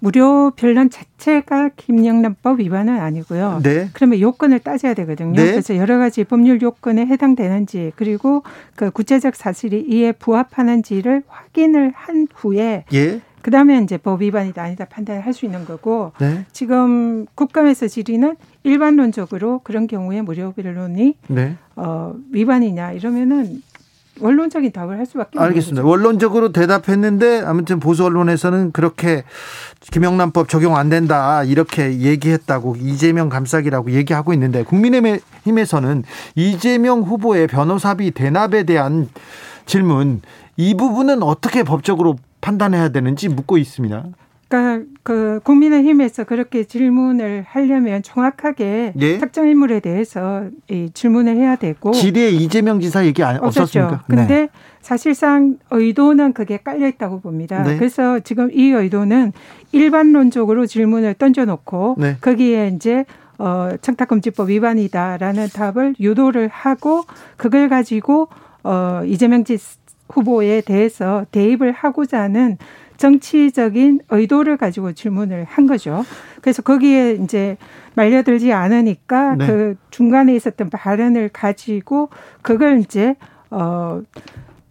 무료 변론 자체가 김영란법 위반은 아니고요. 네. 그러면 요건을 따져야 되거든요. 네. 그래서 여러 가지 법률 요건에 해당되는지 그리고 그 구체적 사실이 이에 부합하는지를 확인을 한 후에 예. 그 다음에 이제 법 위반이다 아니다 판단을 할 수 있는 거고 네. 지금 국감에서 질의는 일반론적으로 그런 경우에 무료 변론이 네. 어, 위반이냐 이러면은 원론적인 답을 할 수밖에 알겠습니다. 원론적으로 대답했는데 아무튼 보수 언론에서는 그렇게 김영란법 적용 안 된다 이렇게 얘기했다고 이재명 감싸기라고 얘기하고 있는데 국민의힘에서는 이재명 후보의 변호사비 대납에 대한 질문 이 부분은 어떻게 법적으로 판단해야 되는지 묻고 있습니다. 그러니까 그 국민의힘에서 그렇게 질문을 하려면 정확하게 예. 특정 인물에 대해서 이 질문을 해야 되고 질의에 이재명 지사 얘기 안-? 없었죠. 근데 사실상 의도는 그게 깔려 있다고 봅니다. 네. 그래서 지금 이 의도는 일반론적으로 질문을 던져놓고 네. 거기에 이제 어, 청탁금지법 위반이다라는 답을 유도를 하고 그걸 가지고 어, 이재명 지 후보에 대해서 대입을 하고자 하는 정치적인 의도를 가지고 질문을 한 거죠. 그래서 거기에 이제 말려들지 않으니까 네. 그 중간에 있었던 발언을 가지고 그걸 이제 어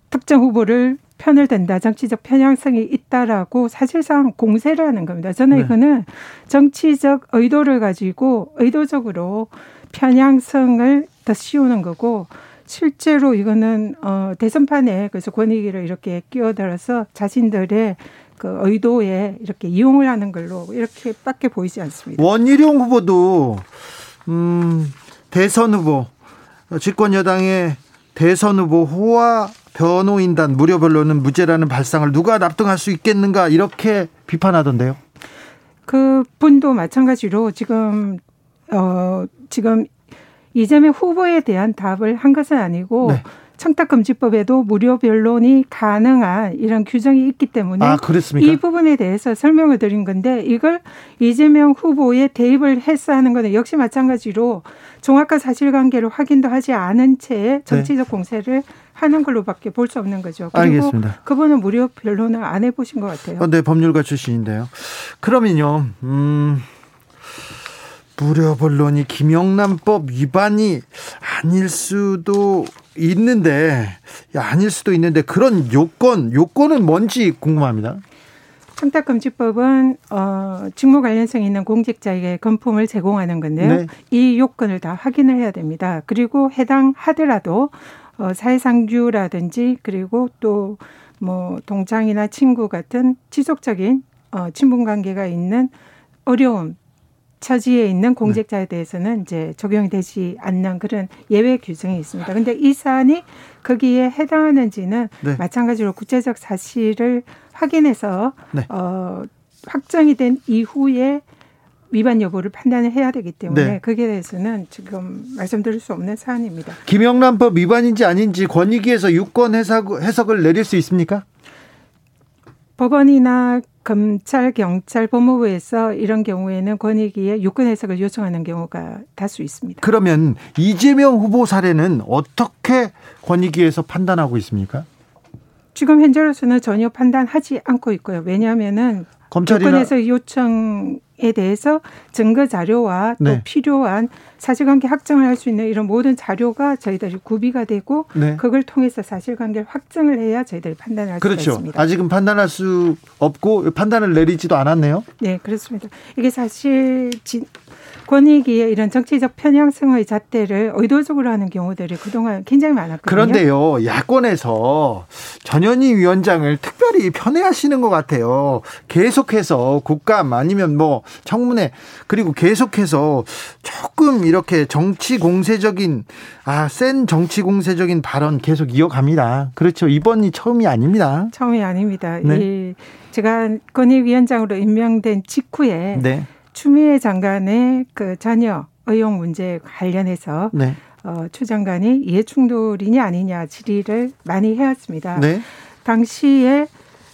특정 후보를 편을 든다, 정치적 편향성이 있다라고 사실상 공세를 하는 겁니다. 저는 네. 이거는 정치적 의도를 가지고 의도적으로 편향성을 더 씌우는 거고 실제로 이거는 어 대선판에 그래서 권익위를 이렇게 끼어들어서 자신들의 그 의도에 이렇게 이용을 하는 걸로 이렇게밖에 보이지 않습니다. 원희룡 후보도 음, 대선 후보 집권 여당의 대선 후보 호화 변호인단 무료 변론은 무죄라는 발상을 누가 납득할 수 있겠는가 이렇게 비판하던데요. 그 분도 마찬가지로 지금 어 지금 이재명 후보에 대한 답을 한 것은 아니고 네. 청탁금지법에도 무료 변론이 가능한 이런 규정이 있기 때문에 아? 이 부분에 대해서 설명을 드린 건데 이걸 이재명 후보에 대입을 해서 하는 거는 역시 마찬가지로 정확한 사실관계를 확인도 하지 않은 채 정치적 공세를 하는 걸로밖에 볼 수 없는 거죠. 그리고 알겠습니다. 그분은 무료 변론을 안 해보신 것 같아요. 어, 네, 법률가 출신인데요. 그러면요, 음, 무료 변론이 김영란법 위반이 아닐 수도 있는데, 야, 아닐 수도 있는데 그런 요건, 요건은 뭔지 궁금합니다. 청탁금지법은 어, 직무 관련성 있는 공직자에게 건품을 제공하는 건데요. 네. 이 요건을 다 확인을 해야 됩니다. 그리고 해당하더라도 어, 사회상규라든지 그리고 또 뭐 동창이나 친구 같은 지속적인 어, 친분 관계가 있는 어려움 처지에 있는 공직자에 대해서는 이제 적용이 되지 않는 그런 예외 규정이 있습니다. 근데 이 사안이 거기에 해당하는지는 네. 마찬가지로 구체적 사실을 확인해서 네. 어, 확정이 된 이후에 위반 여부를 판단을 해야 되기 때문에 네. 거기에 대해서는 지금 말씀드릴 수 없는 사안입니다. 김영란법 위반인지 아닌지 권익위에서 유권 해석, 해석을 내릴 수 있습니까? 법원이나 검찰, 경찰, 법무부에서 이런 경우에는 권익위에 유권 해석을 요청하는 경우가 다수 있습니다. 그러면 이재명 후보 사례는 어떻게 권익위에서 판단하고 있습니까? 지금 현재로서는 전혀 판단하지 않고 있고요. 왜냐하면은 검찰이나 해석 요청 에 대해서 증거 자료와 또 네. 필요한 사실관계 확정을 할 수 있는 이런 모든 자료가 저희들이 구비가 되고 네. 그걸 통해서 사실관계를 확정을 해야 저희들이 판단할 그렇죠. 있습니다. 아직은 판단할 수 없고 판단을 내리지도 않았네요. 네, 그렇습니다. 이게 사실 진, 권익위의 이런 정치적 편향성의 잣대를 의도적으로 하는 경우들이 그동안 굉장히 많았거든요. 그런데요, 야권에서 전현희 위원장을 특별히 편애하시는 것 같아요. 계속해서 국감 아니면 뭐 청문회 그리고 계속해서 조금 이렇게 정치 공세적인 아 센 정치 공세적인 발언 계속 이어갑니다. 그렇죠. 이번이 처음이 아닙니다. 처음이 아닙니다. 네. 이 제가 권익위원장으로 임명된 직후에 네, 추미애 장관의 그 자녀 의혹 문제 관련해서 네, 어, 추 장관이 이해충돌이냐 아니냐 질의를 많이 해왔습니다. 네, 당시에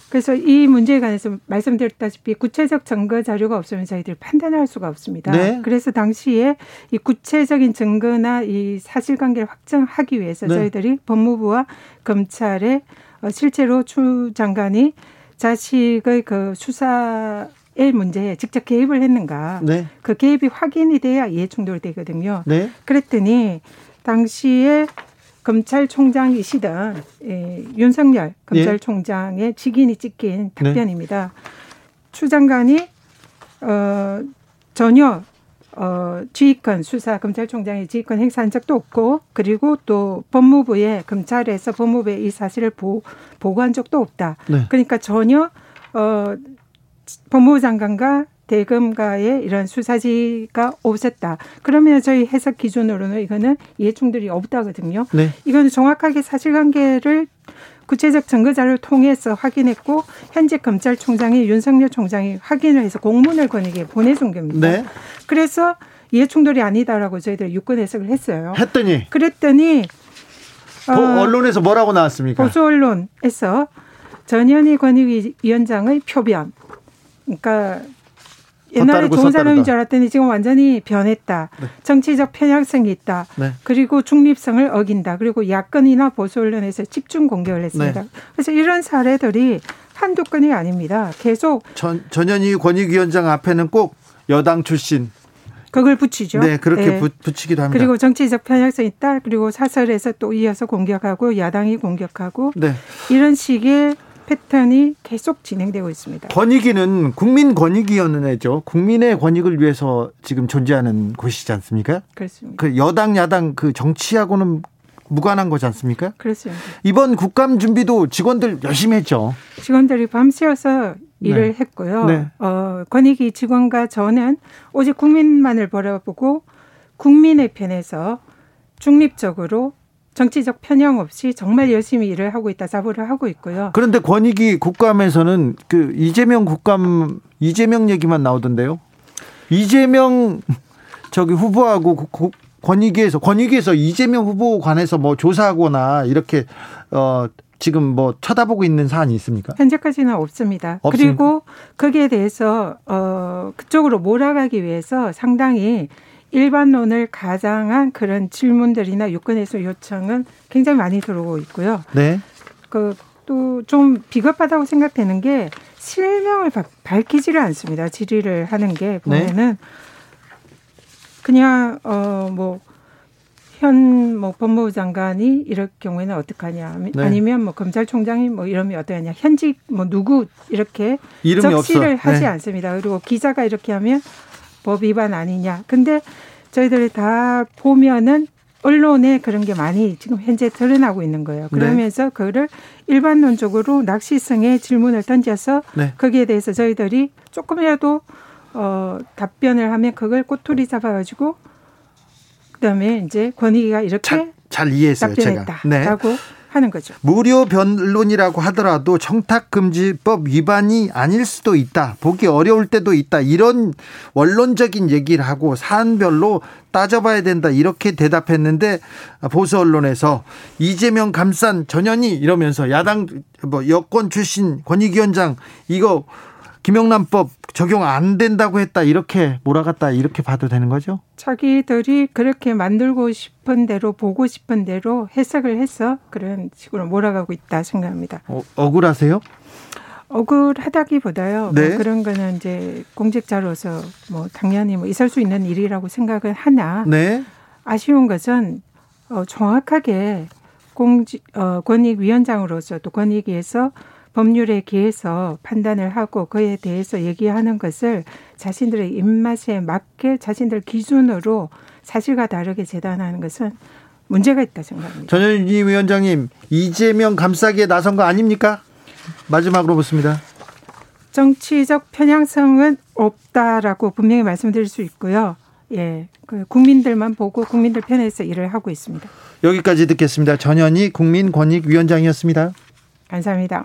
그래서 이 문제에 관해서 말씀드렸다시피 구체적 증거 자료가 없으면 저희들이 판단할 수가 없습니다. 네. 그래서 당시에 이 구체적인 증거나 이 사실관계를 확정하기 위해서 네. 저희들이 법무부와 검찰에 어, 실제로 추 장관이 자식의 그 수사의 문제에 직접 개입을 했는가 네, 그 개입이 확인이 돼야 이해충돌이 되거든요. 네, 그랬더니 당시에 검찰총장이시던 예, 윤석열 검찰총장의 직인이 찍힌 답변입니다. 추 장관이 어, 전혀 어, 지휘권 수사 검찰총장의 지휘권 행사한 적도 없고 그리고 또 법무부에 검찰에서 법무부에 이 사실을 보, 보고한 적도 없다. 네. 그러니까 전혀 어, 법무부 장관과 대검과의 이런 수사지가 없었다. 그러면 저희 해석 기준으로는 이거는 이해충돌이 없다거든요. 네. 이거는 정확하게 사실관계를 구체적 증거 자료를 통해서 확인했고 현재 검찰총장이 윤석열 총장이 확인을 해서 공문을 권익에 보내준 겁니다. 네. 그래서 이해충돌이 아니다라고 저희들 유권 해석을 했어요. 했더니 그랬더니 보- 어, 언론에서 뭐라고 나왔습니까? 보수 언론에서 전현희 권익위원장의 표변. 그러니까 옛날에 좋은 사람인. 줄 알았더니 지금 완전히 변했다. 정치적 편향성이 있다. 네. 그리고 중립성을 어긴다. 그리고 야권이나 보수 언론에서 집중 공격을 했습니다. 네. 그래서 이런 사례들이 한두 건이 아닙니다. 계속 전 전현희 권익위원장 앞에는 꼭 여당 출신 그걸 붙이죠. 네 그렇게 네. 붙, 붙이기도 합니다. 그리고 정치적 편향성이 있다. 그리고 사설에서 또 이어서 공격하고 야당이 공격하고 네 이런 식의 패턴이 계속 진행되고 있습니다. 권익위는 국민 권익위원회죠. 국민의 권익을 위해서 지금 존재하는 곳이지 않습니까? 그렇습니다. 그 여당 야당 그 정치하고는 무관한 거지 않습니까? 그렇습니다. 이번 국감 준비도 직원들 열심히 했죠. 직원들이 밤새워서 일을 네. 했고요. 네. 어, 권익위 직원과 저는 오직 국민만을 바라보고 국민의 편에서 중립적으로 정치적 편향 없이 정말 열심히 일을 하고 있다 자부를 하고 있고요. 그런데 권익위 국감에서는 그 이재명 국감 이재명 얘기만 나오던데요. 이재명 저기 후보하고 고- 고- 권익위에서 권익위에서 이재명 후보 관해서 뭐 조사하거나 이렇게 어 지금 뭐 쳐다보고 있는 사안이 있습니까? 현재까지는 없습니다. 없습니까? 그리고 거기에 대해서 어 그쪽으로 몰아가기 위해서 상당히 일반론을 가장한 그런 질문들이나 유권에서 요청은 굉장히 많이 들어오고 있고요. 네. 그 또 좀 비겁하다고 생각되는 게 실명을 바- 밝히지를 않습니다. 질의를 하는 게 보면은 그냥 어뭐 현뭐 법무부 장관이 이럴 경우에는 어떡하냐 아니- 네. 아니면 뭐 검찰총장이 뭐 이러면 어떠하냐 현직 뭐 누구 이렇게 적시를 없어. 하지 네. 않습니다. 그리고 기자가 이렇게 하면 법 위반 아니냐. 근데 저희들이 다 보면은 언론에 그런 게 많이 지금 현재 드러나고 있는 거예요. 네. 그러면서 그거를 일반론적으로 낚시성의 질문을 던져서 네. 거기에 대해서 저희들이 조금이라도 어, 답변을 하면 그걸 꼬투리 잡아가지고 그다음에 이제 권익위가 이렇게 잘, 잘 이해했어요, 제가. 네. 답변했다라고 하는 거죠. 무료 변론이라고 하더라도 청탁금지법 위반이 아닐 수도 있다. 보기 어려울 때도 있다. 이런 원론적인 얘기를 하고 사안별로 따져봐야 된다. 이렇게 대답했는데 보수 언론에서 이재명 감싼 전현희 이러면서 야당 뭐 여권 출신 권익위원장 이거 김영란법 적용 안 된다고 했다. 이렇게 몰아갔다. 이렇게 봐도 되는 거죠? 자기들이 그렇게 만들고 싶은 대로 보고 싶은 대로 해석을 해서 그런 식으로 몰아가고 있다 생각합니다. 어, 억울하세요? 억울하다기보다요. 네. 뭐 그런 거는 이제 공직자로서 뭐 당연히 뭐 있을 수 있는 일이라고 생각을 하나 네. 아쉬운 것은 어, 정확하게 공직 어, 권익위원장으로서 또 권익위에서 법률에 기해서 판단을 하고 그에 대해서 얘기하는 것을 자신들의 입맛에 맞게 자신들 기준으로 사실과 다르게 재단하는 것은 문제가 있다 생각합니다. 전현희 위원장님 이재명 감싸기에 나선 거 아닙니까? 마지막으로 묻습니다. 정치적 편향성은 없다라고 분명히 말씀드릴 수 있고요. 예, 그 국민들만 보고 국민들 편에서 일을 하고 있습니다. 여기까지 듣겠습니다. 전현희 국민권익위원장이었습니다. 감사합니다.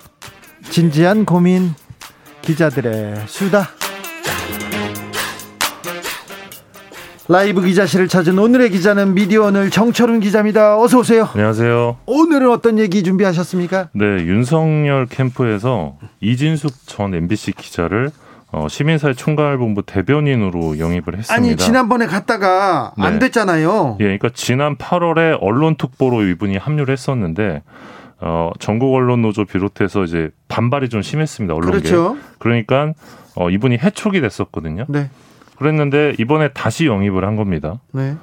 진지한 고민 기자들의 수다. 라이브 기자실을 찾은 오늘의 기자는 미디어 오늘 정철훈 기자입니다. 어서 오세요. 안녕하세요. 오늘은 어떤 얘기 준비하셨습니까? 네, 윤석열 캠프에서 이진숙 전 MBC 기자를 어, 시민사회 총괄본부 대변인으로 영입을 했습니다. 아니 지난번에 갔다가 안 네. 됐잖아요. 예, 그러니까 지난 8월에 언론특보로 이분이 합류를 했었는데 어, 전국 언론 노조 비롯해서 이제 반발이 좀 심했습니다. 언론계. 그렇죠. 그러니까 어, 이분이 해촉이 됐었거든요. 네, 그랬는데 이번에 다시 영입을 한 겁니다. 네,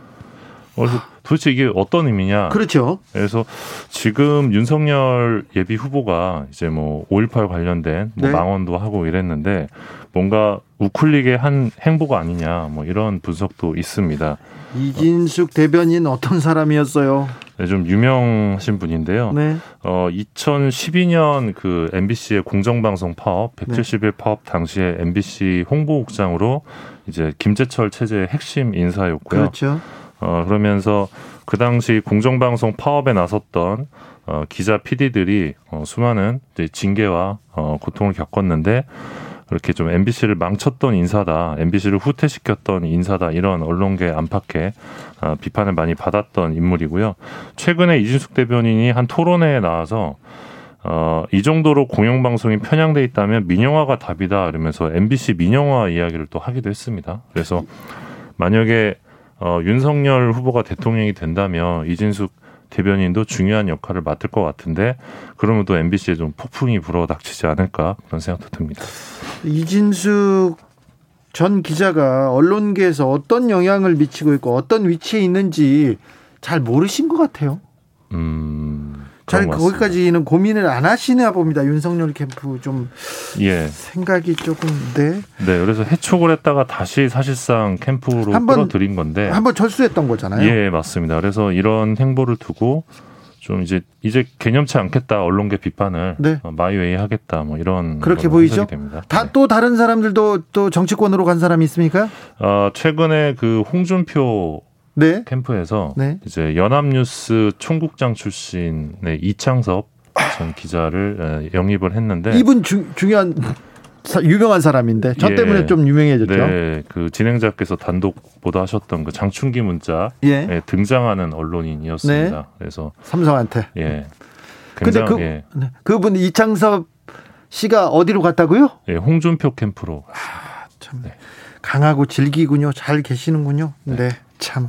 어, 그래서 도대체 이게 어떤 의미냐? 그렇죠. 그래서 지금 윤석열 예비 후보가 이제 뭐 5.18 관련된 뭐 네. 망언도 하고 이랬는데 뭔가 우클릭의 한 행보가 아니냐 뭐 이런 분석도 있습니다. 이진숙 대변인 어떤 사람이었어요? 네, 좀 유명하신 분인데요. 네, 어 2012년 그 MBC의 공정방송 파업 170일 파업 당시에 MBC 홍보국장으로 이제 김재철 체제의 핵심 인사였고요. 그렇죠. 어, 그러면서 그 당시 공정방송 파업에 나섰던 어, 기자 PD들이 어, 수많은 이제 징계와 어, 고통을 겪었는데 그렇게 좀 MBC를 망쳤던 인사다, MBC를 후퇴시켰던 인사다 이런 언론계 안팎에 어, 비판을 많이 받았던 인물이고요. 최근에 이진숙 대변인이 한 토론회에 나와서 어, 이 정도로 공영방송이 편향돼 있다면 민영화가 답이다 이러면서 MBC 민영화 이야기를 또 하기도 했습니다. 그래서 만약에 어, 윤석열 후보가 대통령이 된다면 이진숙 대변인도 중요한 역할을 맡을 것 같은데 그러면 또 MBC에 좀 폭풍이 불어닥치지 않을까 그런 생각도 듭니다. 이진숙 전 기자가 언론계에서 어떤 영향을 미치고 있고 어떤 위치에 있는지 잘 모르신 것 같아요. 음, 잘. 거기까지는 고민을 안 하시나 봅니다. 윤석열 캠프 좀 예, 생각이 조금 네 네. 그래서 해촉을 했다가 다시 사실상 캠프로 한 번 끌어들인 건데 한번 철수했던 거잖아요. 예, 맞습니다. 그래서 이런 행보를 두고 좀 이제 이제 개념치 않겠다 언론계 비판을 네. 어, 마이웨이 하겠다 뭐 이런 그렇게 보이죠? 해석이 됩니다. 다 네. 또 다른 사람들도 또 정치권으로 간 사람이 있습니까? 어, 최근에 그 홍준표 네. 캠프에서 네. 이제 연합뉴스 총국장 출신의 이창섭 전 기자를 에, 영입을 했는데 이분 주, 중요한 사- 유명한 사람인데 저 예. 때문에 좀 유명해졌죠. 네, 그 진행자께서 단독 보도하셨던 그 장충기 문자 예. 에 등장하는 언론인이었습니다. 그래서 삼성한테. 예, 근데 그 예, 네. 그분 이창섭 씨가 어디로 갔다고요? 예, 홍준표 캠프로 참 네. 강하고 질기군요. 잘 계시는군요. 네. 참.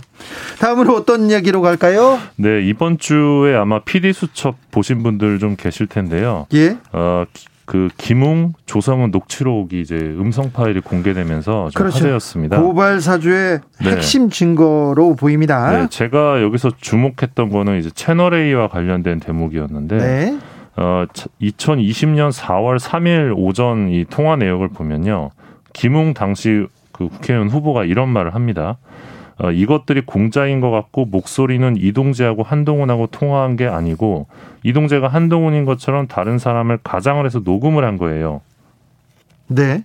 다음으로 어떤 이야기로 갈까요? 네, 이번 주에 아마 PD 수첩 보신 분들 좀 계실 텐데요. 예. 어, 기- 그 김웅 조성은 녹취록이 이제 음성 파일이 공개되면서 좀 그렇죠. 화제였습니다. 고발 사주의 네. 핵심 증거로 보입니다. 네, 제가 여기서 주목했던 거는 이제 채널 A와 관련된 대목이었는데 네. 어, 2020년 4월 3일 오전 이 통화 내역을 보면요. 김웅 당시 그 국회의원 후보가 이런 말을 합니다. 어, 이것들이 공짜인 것 같고 목소리는 이동재하고 한동훈하고 통화한 게 아니고 이동재가 한동훈인 것처럼 다른 사람을 가장을 해서 녹음을 한 거예요. 네.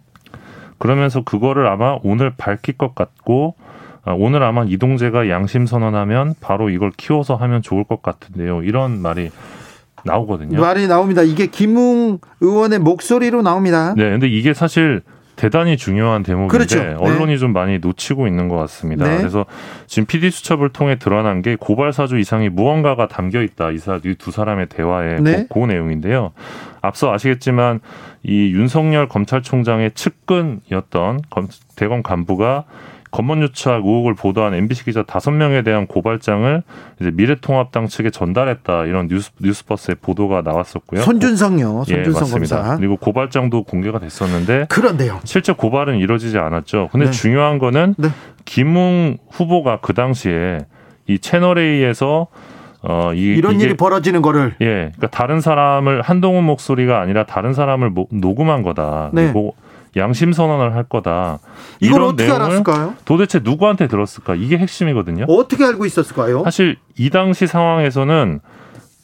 그러면서 그거를 아마 오늘 밝힐 것 같고 아, 오늘 아마 이동재가 양심 선언하면 바로 이걸 키워서 하면 좋을 것 같은데요. 이런 말이 나오거든요. 말이 나옵니다. 이게 김웅 의원의 목소리로 나옵니다. 네, 근데 이게 사실 대단히 중요한 대목인데 그렇죠. 네. 언론이 좀 많이 놓치고 있는 것 같습니다. 네. 그래서 지금 PD 수첩을 통해 드러난 게 고발 사주 이상이 무언가가 담겨 있다. 이두 사람의 대화의 네. 그, 그 내용인데요. 앞서 아시겠지만 이 윤석열 검찰총장의 측근이었던 검- 대검 간부가 검언 유착 의혹을 보도한 MBC 기자 다섯 명에 대한 고발장을 이제 미래통합당 측에 전달했다 이런 뉴스 뉴스버스의 보도가 나왔었고요. 손준성요. 예, 손준성 맞습니다. 검사. 그리고 고발장도 공개가 됐었는데 그런데요. 실제 고발은 이루어지지 않았죠. 근데 네. 중요한 거는 네. 김웅 후보가 그 당시에 이 채널 A에서 어, 이, 이런 이게 일이 벌어지는 거를 예, 그러니까 다른 사람을 한동훈 목소리가 아니라 다른 사람을 모- 녹음한 거다. 네. 그리고 양심 선언을 할 거다. 이걸 어떻게 알았을까요? 도대체 누구한테 들었을까? 이게 핵심이거든요. 어떻게 알고 있었을까요? 사실 이 당시 상황에서는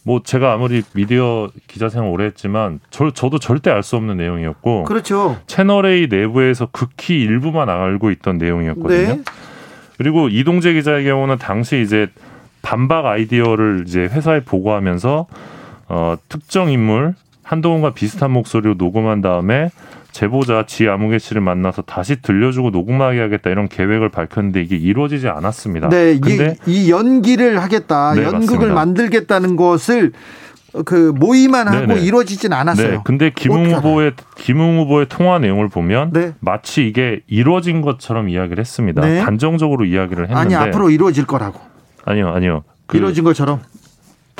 뭐 제가 아무리 미디어 기자 생활 오래 했지만 저, 저도 절대 알 수 없는 내용이었고 그렇죠. 채널 A 내부에서 극히 일부만 알고 있던 내용이었거든요. 네. 그리고 이동재 기자의 경우는 당시 이제 반박 아이디어를 이제 회사에 보고하면서 어, 특정 인물 한동훈과 비슷한 목소리로 녹음한 다음에 제보자 지 아무개 씨를 만나서 다시 들려주고 녹음하게 하겠다 이런 계획을 밝혔는데 이게 이루어지지 않았습니다. 네, 이, 근데 이 연기를 하겠다, 네, 연극을 맞습니다. 만들겠다는 것을 그 모의만 하고 네네. 이루어지진 않았어요. 네, 근데 김웅. 후보의 김웅 후보의 통화 내용을 보면 네. 마치 이게 이루어진 것처럼 이야기를 했습니다. 네. 단정적으로 이야기를 했는데 아니 앞으로 이루어질 거라고 아니요, 아니요. 그 이루어진 것처럼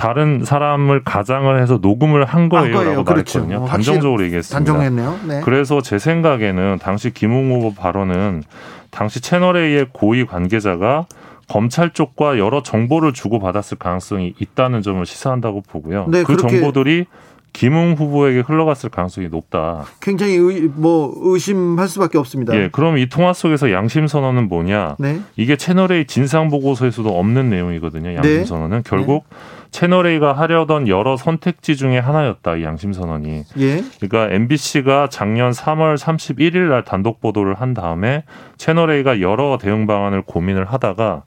다른 사람을 가장을 해서 녹음을 한 거예요라고 거예요. 그렇죠. 말했거든요. 어, 단정적으로 얘기했습니다. 단정했네요. 네. 그래서 제 생각에는 당시 김웅 후보 발언은 당시 채널 A의 고위 관계자가 검찰 쪽과 여러 정보를 주고 받았을 가능성이 있다는 점을 시사한다고 보고요. 네, 그 정보들이 김웅 후보에게 흘러갔을 가능성이 높다. 굉장히 의, 뭐 의심할 수밖에 없습니다. 예, 그럼 이 통화 속에서 양심 선언은 뭐냐? 네. 이게 채널 A 진상 보고서에서도 없는 내용이거든요. 양심 네. 선언은 결국 채널 A가 하려던 여러 선택지 중에 하나였다. 이 양심 선언이. 예. 그러니까 MBC가 작년 3월 31일 날 단독 보도를 한 다음에 채널 A가 여러 대응 방안을 고민을 하다가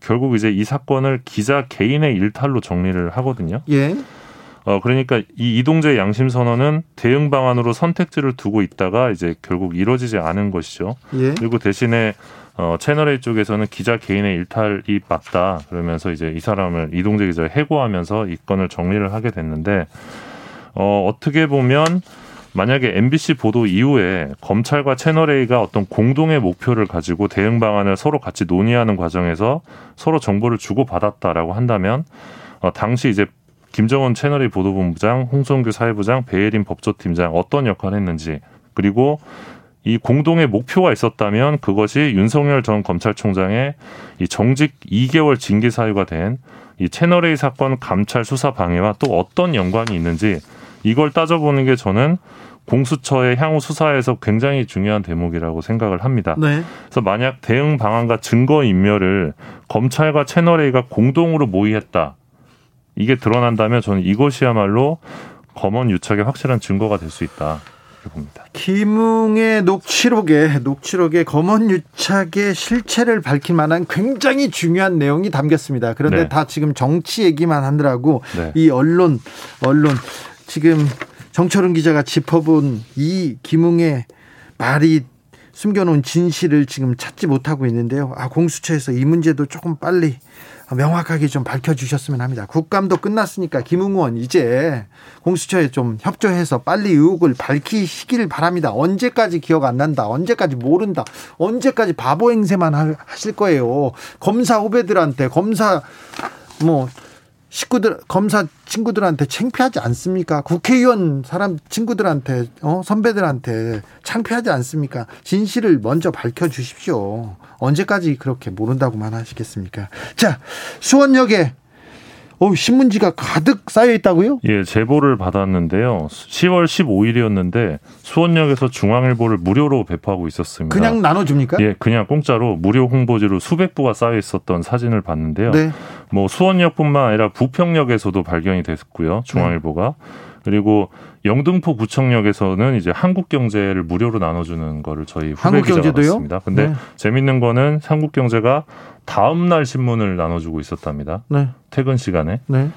결국 이제 이 사건을 기자 개인의 일탈로 정리를 하거든요. 예. 어 그러니까 이 이동재 양심 선언은 대응 방안으로 선택지를 두고 있다가 이제 결국 이루어지지 않은 것이죠. 예. 그리고 대신에 어, 채널 A 쪽에서는 기자 개인의 일탈이 맞다 그러면서 이제 이 사람을 이동재 기자를 해고하면서 이 건을 정리를 하게 됐는데 어, 어떻게 보면 만약에 MBC 보도 이후에 검찰과 채널 A가 어떤 공동의 목표를 가지고 대응 방안을 서로 같이 논의하는 과정에서 서로 정보를 주고 받았다라고 한다면 어, 당시 이제 김정은 채널 A 보도본부장, 홍성규 사회부장, 배예린 법조팀장 어떤 역할을 했는지 그리고 이 공동의 목표가 있었다면 그것이 윤석열 전 검찰총장의 이 정직 2개월 징계 사유가 된 이 채널 A 사건 감찰 수사 방해와 또 어떤 연관이 있는지 이걸 따져보는 게 저는 공수처의 향후 수사에서 굉장히 중요한 대목이라고 생각을 합니다. 네. 그래서 만약 대응 방안과 증거 인멸을 검찰과 채널 A가 공동으로 모의했다. 이게 드러난다면 저는 이것이야말로 검언 유착의 확실한 증거가 될 수 있다. 이렇게 봅니다. 김웅의 녹취록에 녹취록에 검언 유착의 실체를 밝힐 만한 굉장히 중요한 내용이 담겼습니다. 그런데 네. 다 지금 정치 얘기만 하느라고 네. 이 언론 언론 지금 정철은 기자가 짚어본 이 김웅의 말이 숨겨놓은 진실을 지금 찾지 못하고 있는데요. 아 공수처에서 이 문제도 조금 빨리 명확하게 좀 밝혀주셨으면 합니다. 국감도 끝났으니까 김웅 의원 이제 공수처에 좀 협조해서 빨리 의혹을 밝히시기를 바랍니다. 언제까지 기억 안 난다. 언제까지 모른다. 언제까지 바보 행세만 하- 하실 거예요. 검사 후배들한테 검사 뭐 식구들 검사 친구들한테 창피하지 않습니까? 국회의원 사람 친구들한테 어 선배들한테 창피하지 않습니까? 진실을 먼저 밝혀 주십시오. 언제까지 그렇게 모른다고만 하시겠습니까? 자, 수원역에 어 신문지가 가득 쌓여 있다고요? 예, 제보를 받았는데요. 10월 15일이었는데 수원역에서 중앙일보를 무료로 배포하고 있었습니다. 그냥 나눠 줍니까? 예, 그냥 공짜로 무료 홍보지로 수백 부가 쌓여 있었던 사진을 봤는데요. 네. 뭐 수원역뿐만 아니라 부평역에서도 발견이 됐고요. 중앙일보가. 그리고 영등포 구청역에서는 이제 한국 경제를 무료로 나눠주는 거를 저희 후배 기자가? 봤습니다. 근데 네. 재밌는 거는 한국 경제가 다음 날 신문을 나눠주고 있었답니다. 네. 퇴근 시간에. 네.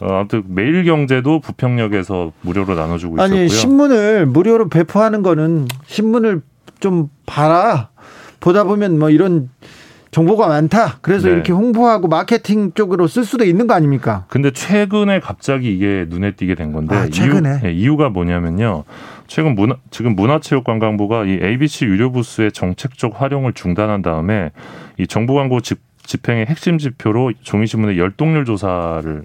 어, 아무튼 매일경제도 부평역에서 무료로 나눠주고 있었고요. 아니 신문을 무료로 배포하는 거는 신문을 좀 봐라 보다 보면 뭐 이런 정보가 많다. 그래서 네. 이렇게 홍보하고 마케팅 쪽으로 쓸 수도 있는 거 아닙니까? 근데 최근에 갑자기 이게 눈에 띄게 된 건데 아, 최근에? 이유, 예, 이유 가 뭐냐면요. 최근 문화, 지금 문화체육관광부가 이 ABC 유료 부스의 정책적 활용을 중단한 다음에 이 정부 광고 집, 집행의 핵심 지표로 종이신문의 열동률 조사를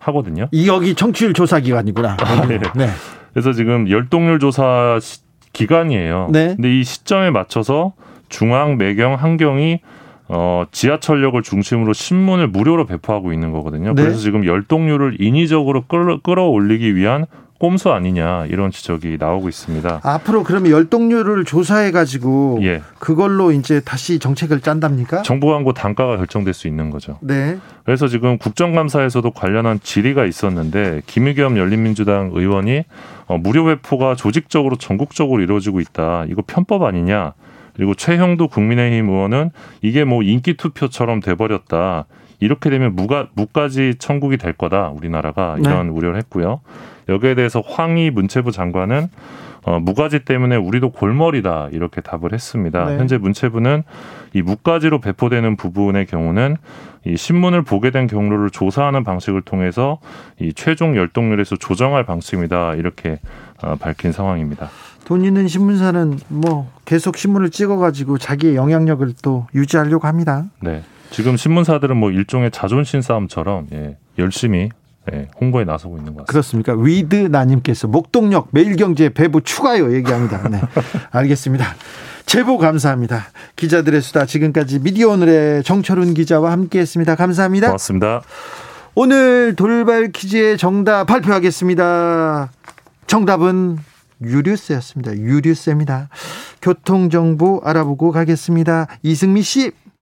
하거든요. 이 여기 청취율 조사 기관이구나. 네. 네. 그래서 지금 열동률 조사 시- 기간이에요. 네. 근데 이 시점에 맞춰서 중앙, 매경, 한경이 어, 지하철역을 중심으로 신문을 무료로 배포하고 있는 거거든요. 네. 그래서 지금 열동률을 인위적으로 끌어, 끌어올리기 위한 꼼수 아니냐 이런 지적이 나오고 있습니다. 앞으로 그러면 열동률을 조사해 가지고 예. 그걸로 이제 다시 정책을 짠답니까? 정보 광고 단가가 결정될 수 있는 거죠. 네. 그래서 지금 국정감사에서도 관련한 질의가 있었는데 김의겸 열린민주당 의원이 어, 무료 배포가 조직적으로 전국적으로 이루어지고 있다. 이거 편법 아니냐? 그리고 최형도 국민의힘 의원은 이게 뭐 인기 투표처럼 돼버렸다. 이렇게 되면 무가 무까지 천국이 될 거다. 우리나라가 이런 우려를 했고요. 여기에 대해서 황희 문체부 장관은 어, 무가지 때문에 우리도 골머리다 이렇게 답을 했습니다. 네. 현재 문체부는 이 무가지로 배포되는 부분의 경우는 이 신문을 보게 된 경로를 조사하는 방식을 통해서 이 최종 열독률에서 조정할 방침이다 이렇게 어, 밝힌 상황입니다. 돈 있는 신문사는 뭐 계속 신문을 찍어 가지고 자기의 영향력을 또 유지하려고 합니다. 네. 지금 신문사들은 뭐 일종의 자존심 싸움처럼 예, 열심히 예, 홍보에 나서고 있는 것 같습니다. 그렇습니까? 위드 나님께서 목동역 매일경제 배부 추가요 얘기합니다. 네, 알겠습니다. 제보 감사합니다. 기자들의 수다 지금까지 미디어 오늘의 정철운 기자와 함께했습니다. 감사합니다. 고맙습니다. 오늘 돌발 퀴즈의 정답 발표하겠습니다. 정답은 유류세였습니다. 유류세입니다. 교통정보 알아보고 가겠습니다. 이승미 씨.